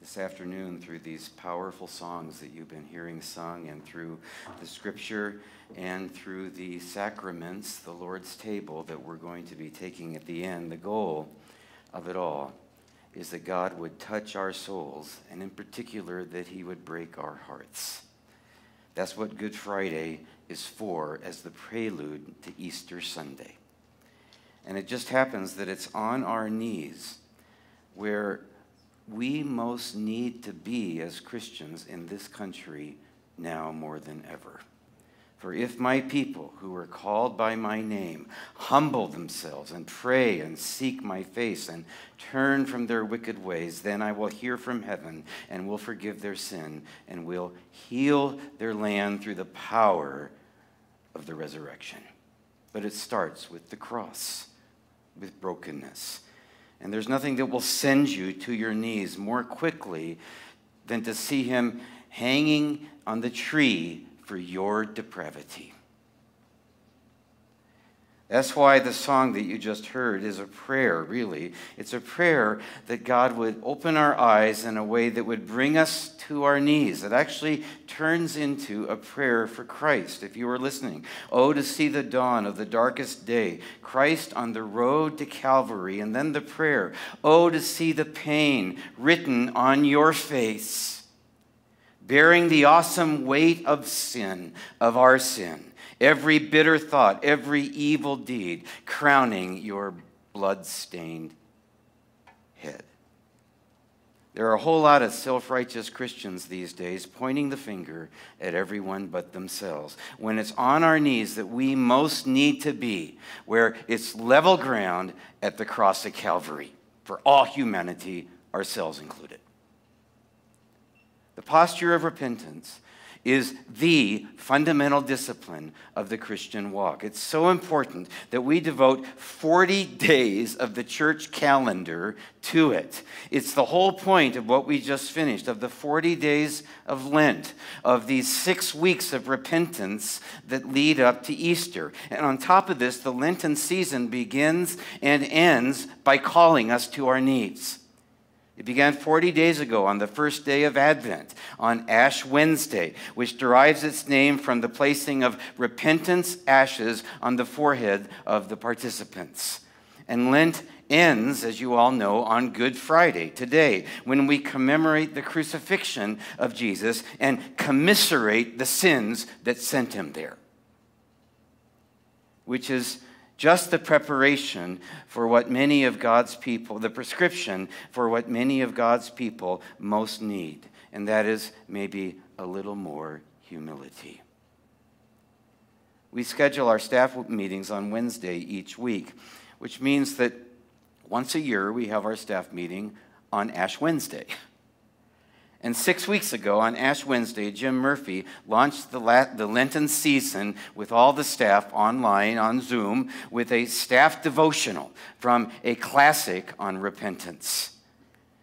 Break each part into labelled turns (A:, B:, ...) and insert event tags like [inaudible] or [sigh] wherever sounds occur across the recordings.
A: this afternoon through these powerful songs that you've been hearing sung and through the scripture and through the sacraments, the Lord's table that we're going to be taking at the end. The goal of it all is that God would touch our souls, and in particular, that He would break our hearts. That's what Good Friday is for as the prelude to Easter Sunday. And it just happens that it's on our knees where we most need to be as Christians in this country now more than ever. For if my people who are called by my name humble themselves and pray and seek my face and turn from their wicked ways, then I will hear from heaven and will forgive their sin and will heal their land through the power of the resurrection. But it starts with the cross, with brokenness and there's nothing that will send you to your knees more quickly than to see him hanging on the tree for your depravity. That's why the song that you just heard is a prayer, really. It's a prayer that God would open our eyes in a way that would bring us to our knees. It actually turns into a prayer for Christ, if you were listening. Oh, to see the dawn of the darkest day, Christ on the road to Calvary, and then the prayer. Oh, to see the pain written on your face, bearing the awesome weight of sin, of our sin every bitter thought, every evil deed, crowning your blood-stained head. There are a whole lot of self righteous Christians these days pointing the finger at everyone but themselves. When it's on our knees that we most need to be, where it's level ground at the cross of Calvary for all humanity, ourselves included. The posture of repentance is the fundamental discipline of the Christian walk. It's so important that we devote 40 days of the church calendar to it. It's the whole point of what we just finished, of the 40 days of Lent, of these six weeks of repentance that lead up to Easter. And on top of this, the Lenten season begins and ends by calling us to our knees. It began 40 days ago on the first day of Advent, on Ash Wednesday, which derives its name from the placing of repentance ashes on the forehead of the participants. And Lent ends, as you all know, on Good Friday, today, when we commemorate the crucifixion of Jesus and commiserate the sins that sent him there, which is just the preparation for what many of God's people, the prescription for what many of God's people most need, and that is maybe a little more humility. We schedule our staff meetings on Wednesday each week, which means that once a year we have our staff meeting on Ash Wednesday. [laughs] And six weeks ago, on Ash Wednesday, Jim Murphy launched the, the, Lenten season with all the staff online on Zoom with a staff devotional from a classic on repentance.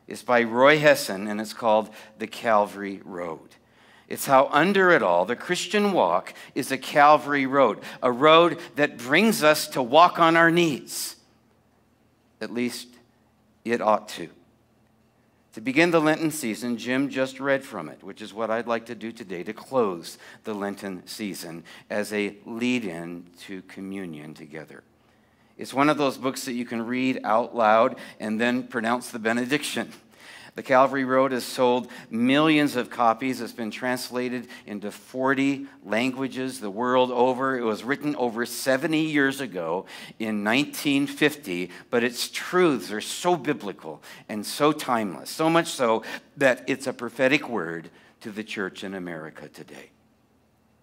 A: It's by Roy Hession, and it's called The Calvary Road. It's how, under it all, the Christian walk is a Calvary road, a road that brings us to walk on our knees. At least it ought to. To begin the Lenten season, Jim just read from it, which is what I'd like to do today to close the Lenten season as a lead in to communion together. It's one of those books that you can read out loud and then pronounce the benediction. [laughs] The Calvary Road has sold millions of copies. It's been translated into 40 languages the world over. It was written over 70 years ago in 1950, but its truths are so biblical and so timeless, so much so that it's a prophetic word to the church in America today.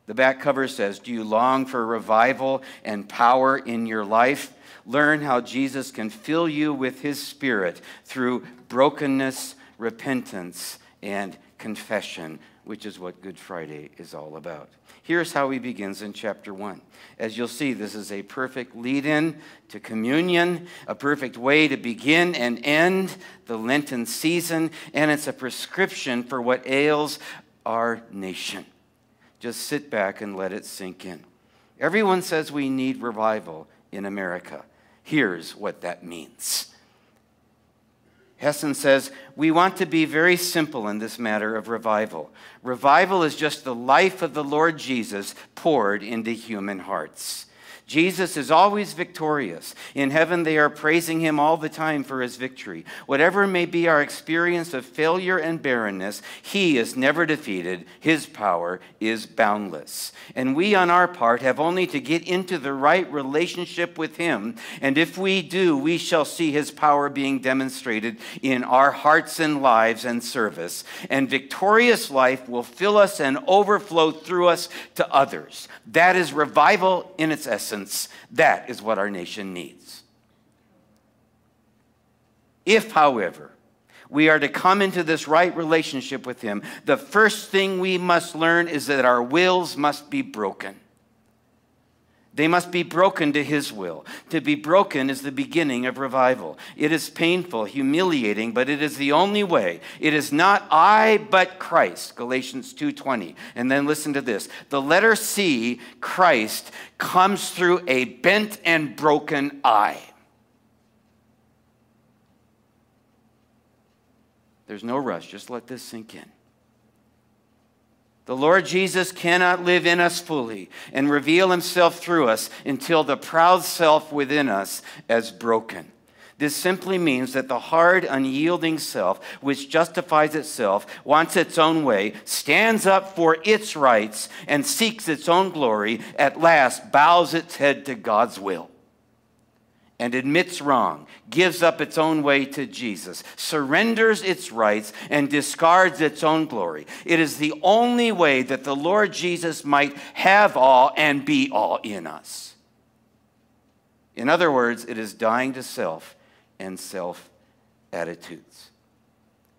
A: The back cover says, Do you long for revival and power in your life? Learn how Jesus can fill you with his spirit through brokenness repentance, and confession, which is what Good Friday is all about. Here's how he begins in chapter 1. As you'll see, this is a perfect lead in to communion, a perfect way to begin and end the Lenten season, and it's a prescription for what ails our nation. Just sit back and let it sink in. Everyone says we need revival in America. Here's what that means Hession says, We want to be very simple in this matter of revival. Revival is just the life of the Lord Jesus poured into human hearts. Jesus is always victorious. In heaven, they are praising him all the time for his victory. Whatever may be our experience of failure and barrenness, he is never defeated. His power is boundless. And we, on our part, have only to get into the right relationship with him. And if we do, we shall see his power being demonstrated in our hearts and lives and service. And victorious life will fill us and overflow through us to others. That is revival in its essence essence, that is what our nation needs. If, however, we are to come into this right relationship with Him, the first thing we must learn is that our wills must be broken. They must be broken to His will. To be broken is the beginning of revival. It is painful, humiliating, but it is the only way. It is not I, but Christ, Galatians 2.20. And then listen to this. The letter C, Christ, comes through a bent and broken I. There's no rush. Just let this sink in. The Lord Jesus cannot live in us fully and reveal himself through us until the proud self within us is broken. This simply means that the hard, unyielding self, which justifies itself, wants its own way, stands up for its rights, and seeks its own glory, at last bows its head to God's will and admits wrong, gives up its own way to Jesus, surrenders its rights, and discards its own glory. It is the only way that the Lord Jesus might have all and be all in us. In other words, it is dying to self and self attitudes.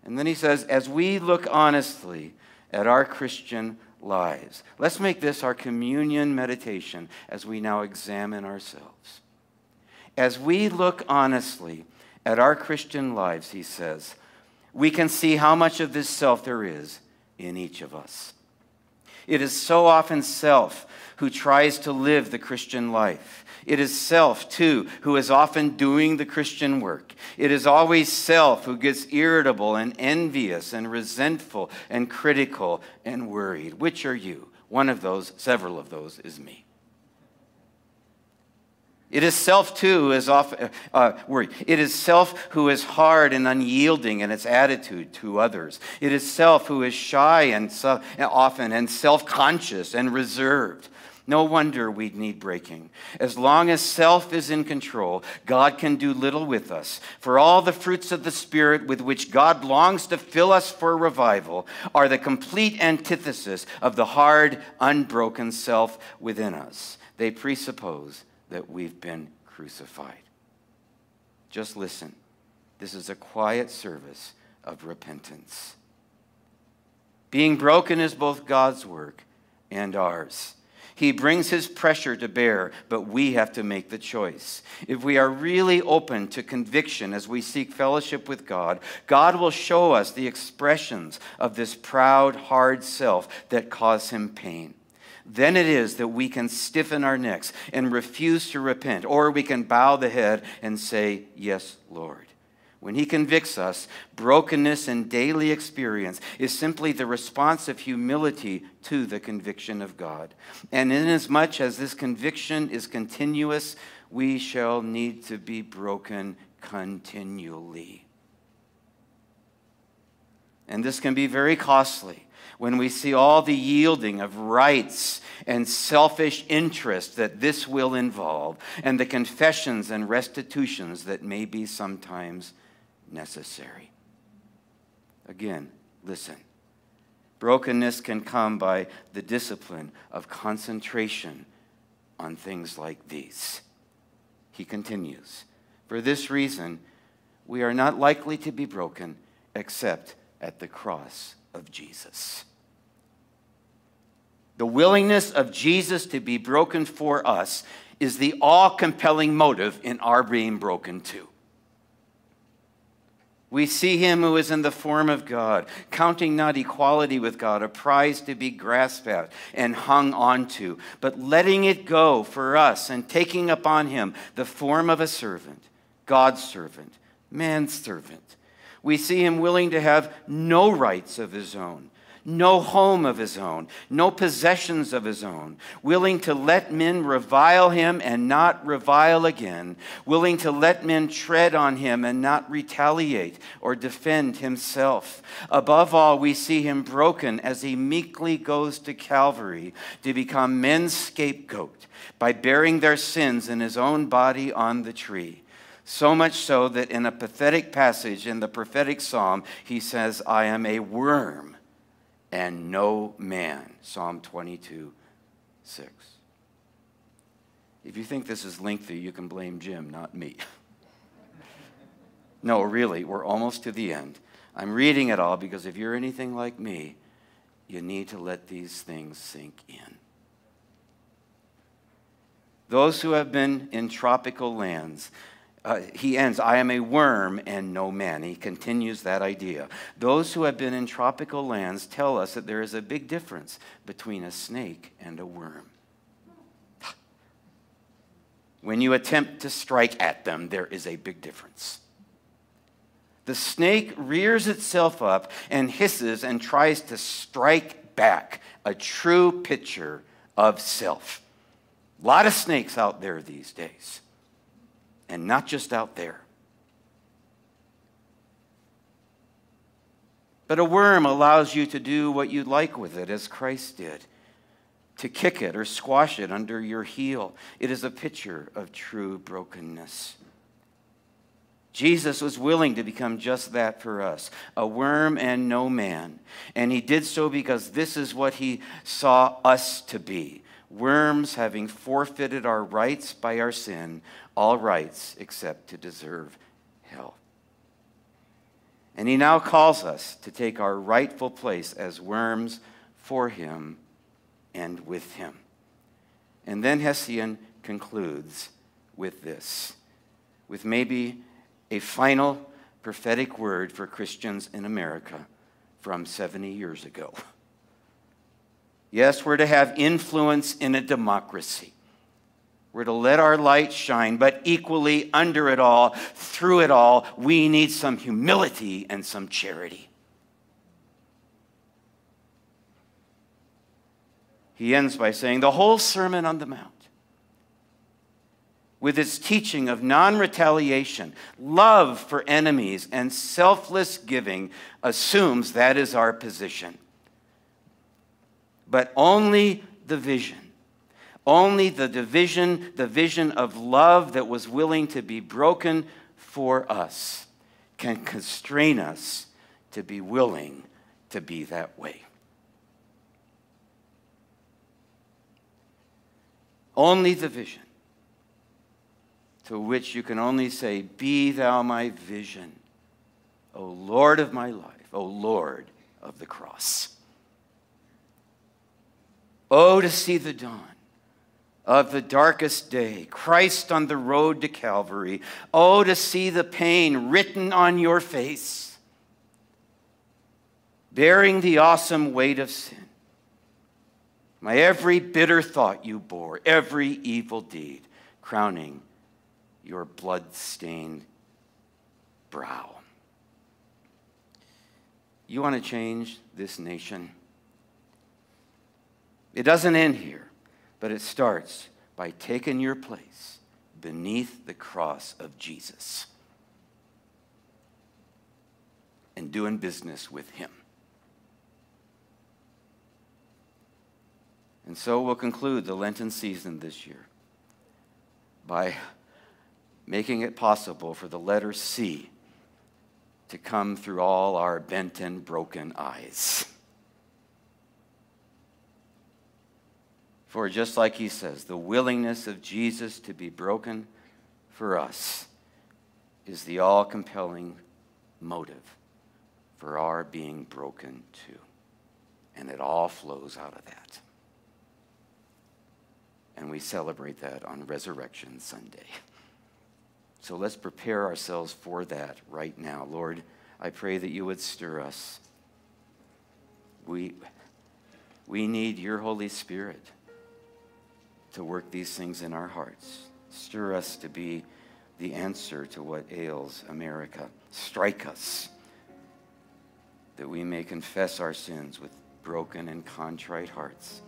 A: And then he says, as we look honestly at our Christian lives, let's make this our communion meditation as we now examine ourselves. As we look honestly at our Christian lives, he says, we can see how much of this self there is in each of us. It is so often self who tries to live the Christian life. It is self, too, who is often doing the Christian work. It is always self who gets irritable and envious and resentful and critical and worried. Which are you? One of those, several of those, is me. It is self, too, is often, uh, worried. It is self who is hard and unyielding in its attitude to others. It is self who is shy and so, often and self conscious and reserved. No wonder we need breaking. As long as self is in control, God can do little with us. For all the fruits of the Spirit with which God longs to fill us for revival are the complete antithesis of the hard, unbroken self within us. They presuppose that we've been crucified. Just listen. This is a quiet service of repentance. Being broken is both God's work and ours. He brings his pressure to bear, but we have to make the choice. If we are really open to conviction as we seek fellowship with God, God will show us the expressions of this proud, hard self that cause him pain then it is that we can stiffen our necks and refuse to repent, or we can bow the head and say, Yes, Lord. When He convicts us, brokenness and daily experience is simply the response of humility to the conviction of God. And inasmuch as this conviction is continuous, we shall need to be broken continually. And this can be very costly when we see all the yielding of rights and selfish interest that this will involve, and the confessions and restitutions that may be sometimes necessary. Again, listen. Brokenness can come by the discipline of concentration on things like these. He continues For this reason, we are not likely to be broken except at the cross of Jesus. The willingness of Jesus to be broken for us is the all compelling motive in our being broken too. We see him who is in the form of God, counting not equality with God a prize to be grasped at and hung onto, but letting it go for us and taking upon him the form of a servant, God's servant, man's servant We see him willing to have no rights of his own, no home of his own, no possessions of his own, willing to let men revile him and not revile again, willing to let men tread on him and not retaliate or defend himself. Above all, we see him broken as he meekly goes to Calvary to become men's scapegoat by bearing their sins in his own body on the tree. So much so that in a pathetic passage in the prophetic psalm, he says, I am a worm and no man. Psalm 22, 6. If you think this is lengthy, you can blame Jim, not me. [laughs] no, really, we're almost to the end. I'm reading it all because if you're anything like me, you need to let these things sink in. Those who have been in tropical lands, uh, he ends, I am a worm and no man. He continues that idea. Those who have been in tropical lands tell us that there is a big difference between a snake and a worm. When you attempt to strike at them, there is a big difference. The snake rears itself up and hisses and tries to strike back, a true picture of self. A lot of snakes out there these days and not just out there. But a worm allows you to do what you like with it, as Christ did to kick it or squash it under your heel. It is a picture of true brokenness. Jesus was willing to become just that for us a worm and no man. And he did so because this is what he saw us to be worms having forfeited our rights by our sin, all rights except to deserve hell. And he now calls us to take our rightful place as worms for him and with him. And then Hession concludes with this, with maybe a final prophetic word for Christians in America from 70 years ago. Yes, we're to have influence in a democracy. We're to let our light shine, but equally under it all, through it all, we need some humility and some charity. He ends by saying the whole Sermon on the Mount, with its teaching of non retaliation, love for enemies, and selfless giving, assumes that is our position. But only the vision only the division, the vision of love that was willing to be broken for us, can constrain us to be willing to be that way. Only the vision to which you can only say, Be thou my vision, O Lord of my life, O Lord of the cross. Oh, to see the dawn of the darkest day, Christ on the road to Calvary. Oh, to see the pain written on your face, bearing the awesome weight of sin. My every bitter thought you bore, every evil deed, crowning your blood stained brow. You want to change this nation? It doesn't end here. But it starts by taking your place beneath the cross of Jesus and doing business with Him. And so we'll conclude the Lenten season this year by making it possible for the letter C to come through all our bent and broken eyes. For just like he says, the willingness of Jesus to be broken for us is the all compelling motive for our being broken too. And it all flows out of that. And we celebrate that on Resurrection Sunday. So let's prepare ourselves for that right now. Lord, I pray that you would stir us. We, we need your Holy Spirit to work these things in our hearts. Stir us to be the answer to what ails America. Strike us that we may confess our sins with broken and contrite hearts.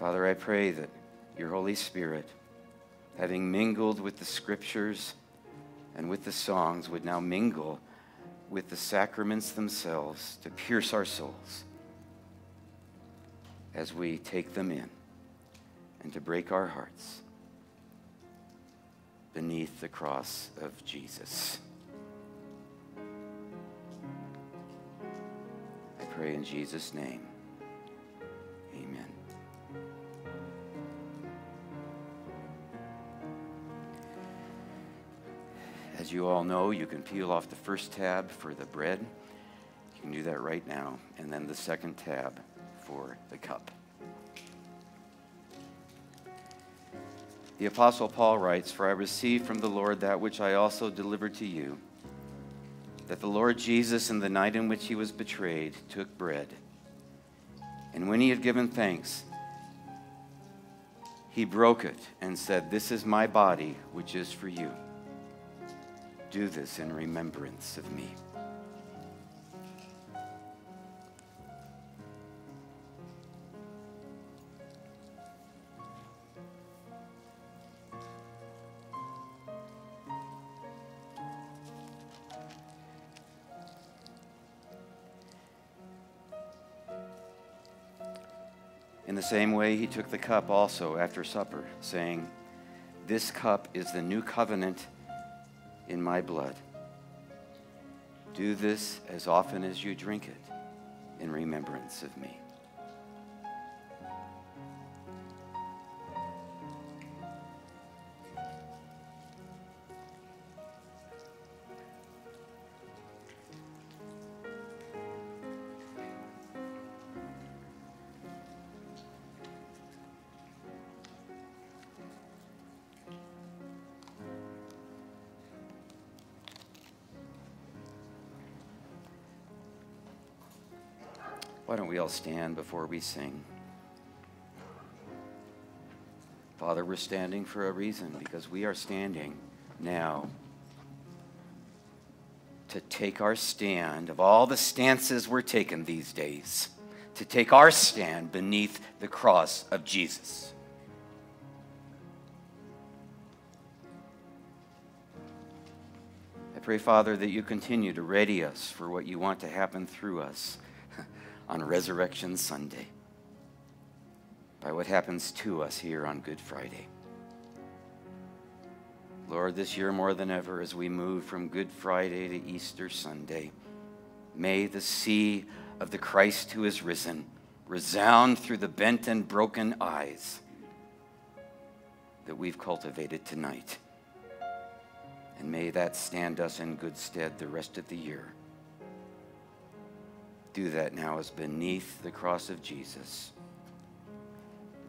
A: Father, I pray that your Holy Spirit, having mingled with the scriptures and with the songs, would now mingle with the sacraments themselves to pierce our souls as we take them in and to break our hearts beneath the cross of Jesus. I pray in Jesus' name. Amen. As you all know, you can peel off the first tab for the bread. You can do that right now. And then the second tab for the cup. The Apostle Paul writes, For I received from the Lord that which I also delivered to you, that the Lord Jesus, in the night in which he was betrayed, took bread. And when he had given thanks, he broke it and said, This is my body, which is for you. Do this in remembrance of me. Same way, he took the cup also after supper, saying, This cup is the new covenant in my blood. Do this as often as you drink it in remembrance of me. Stand before we sing? Father, we're standing for a reason because we are standing now to take our stand of all the stances we're taking these days, to take our stand beneath the cross of Jesus. I pray, Father, that you continue to ready us for what you want to happen through us on Resurrection Sunday by what happens to us here on Good Friday. Lord, this year more than ever, as we move from Good Friday to Easter Sunday, may the sea of the Christ who is risen resound through the bent and broken eyes that we've cultivated tonight. And may that stand us in good stead the rest of the year do that now as beneath the cross of Jesus,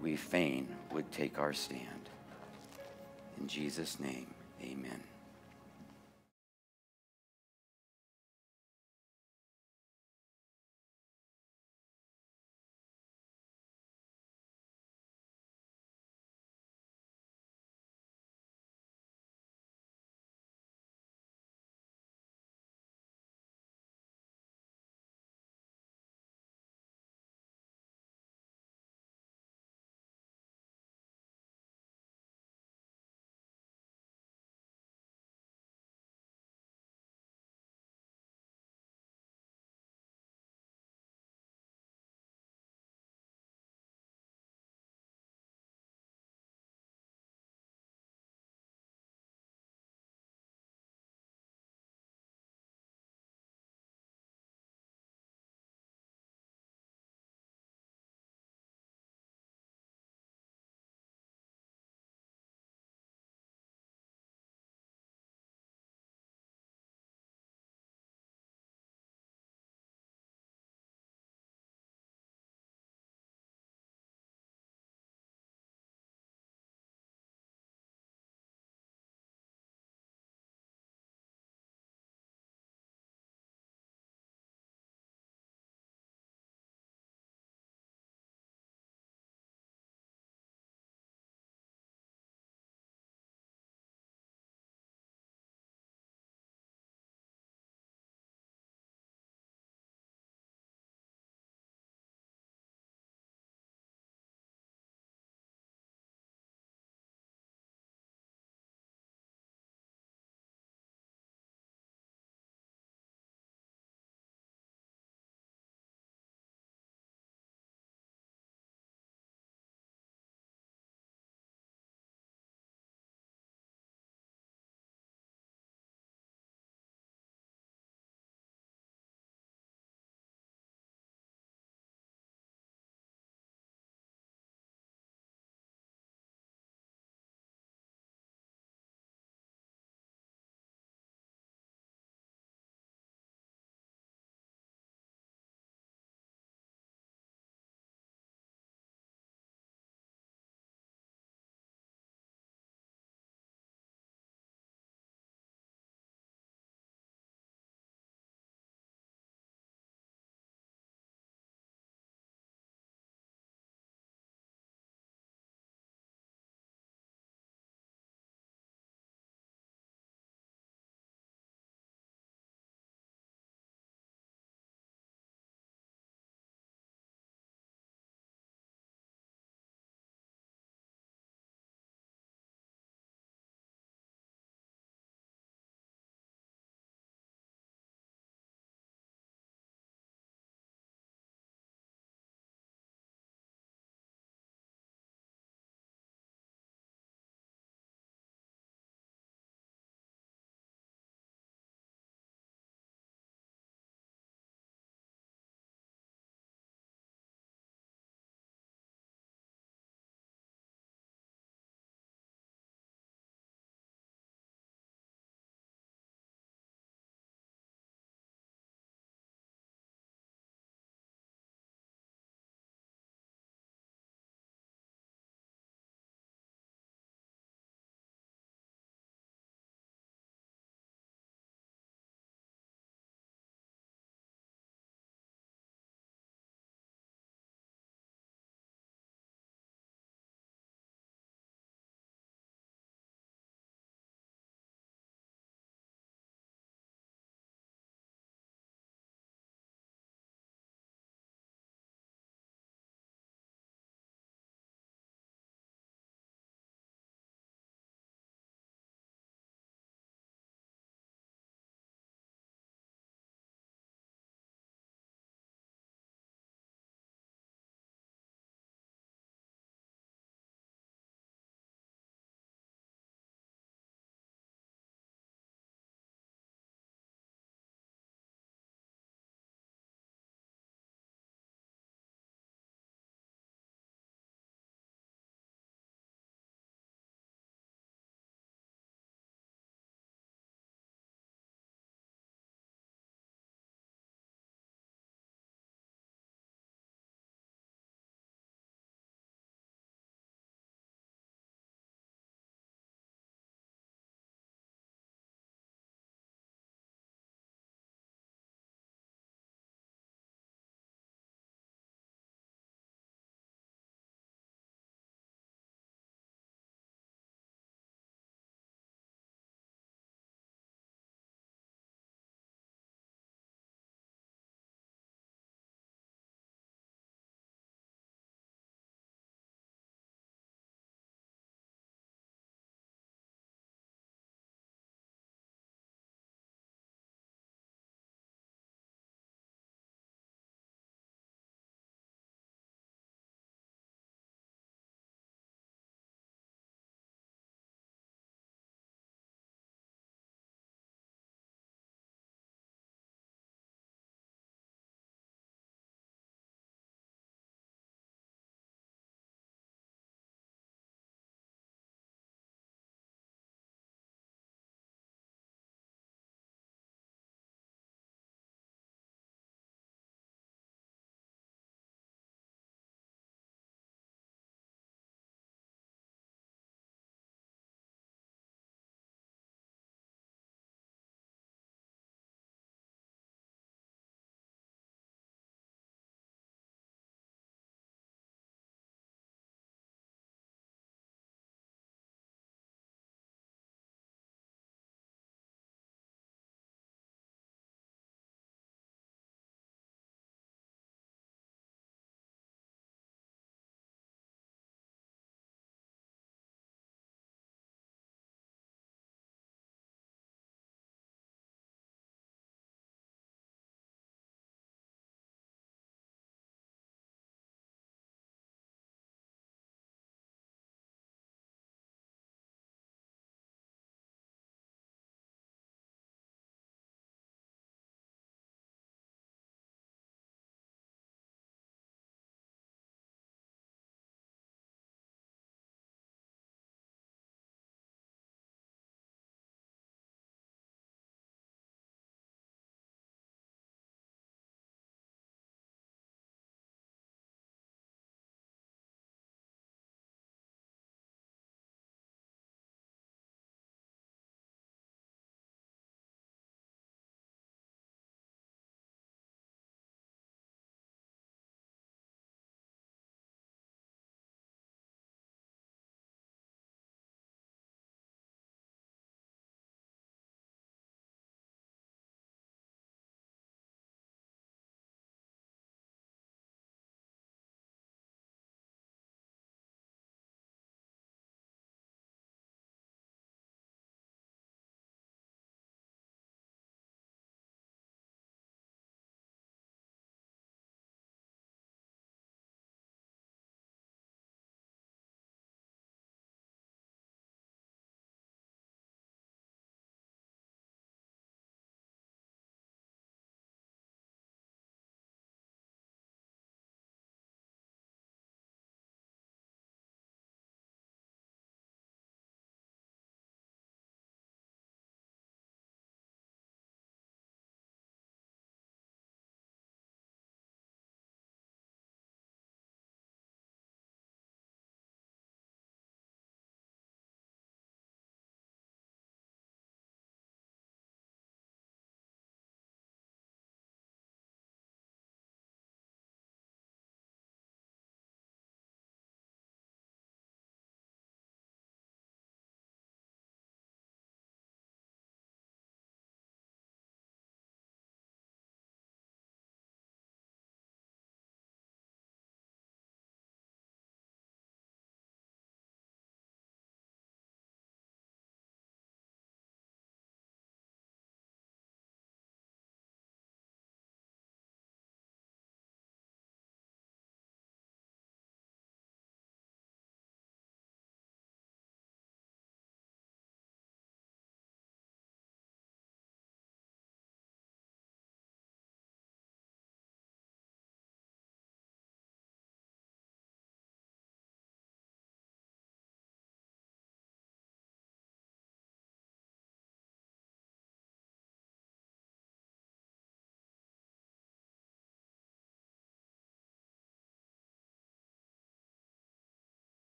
A: we fain would take our stand. In Jesus' name, amen.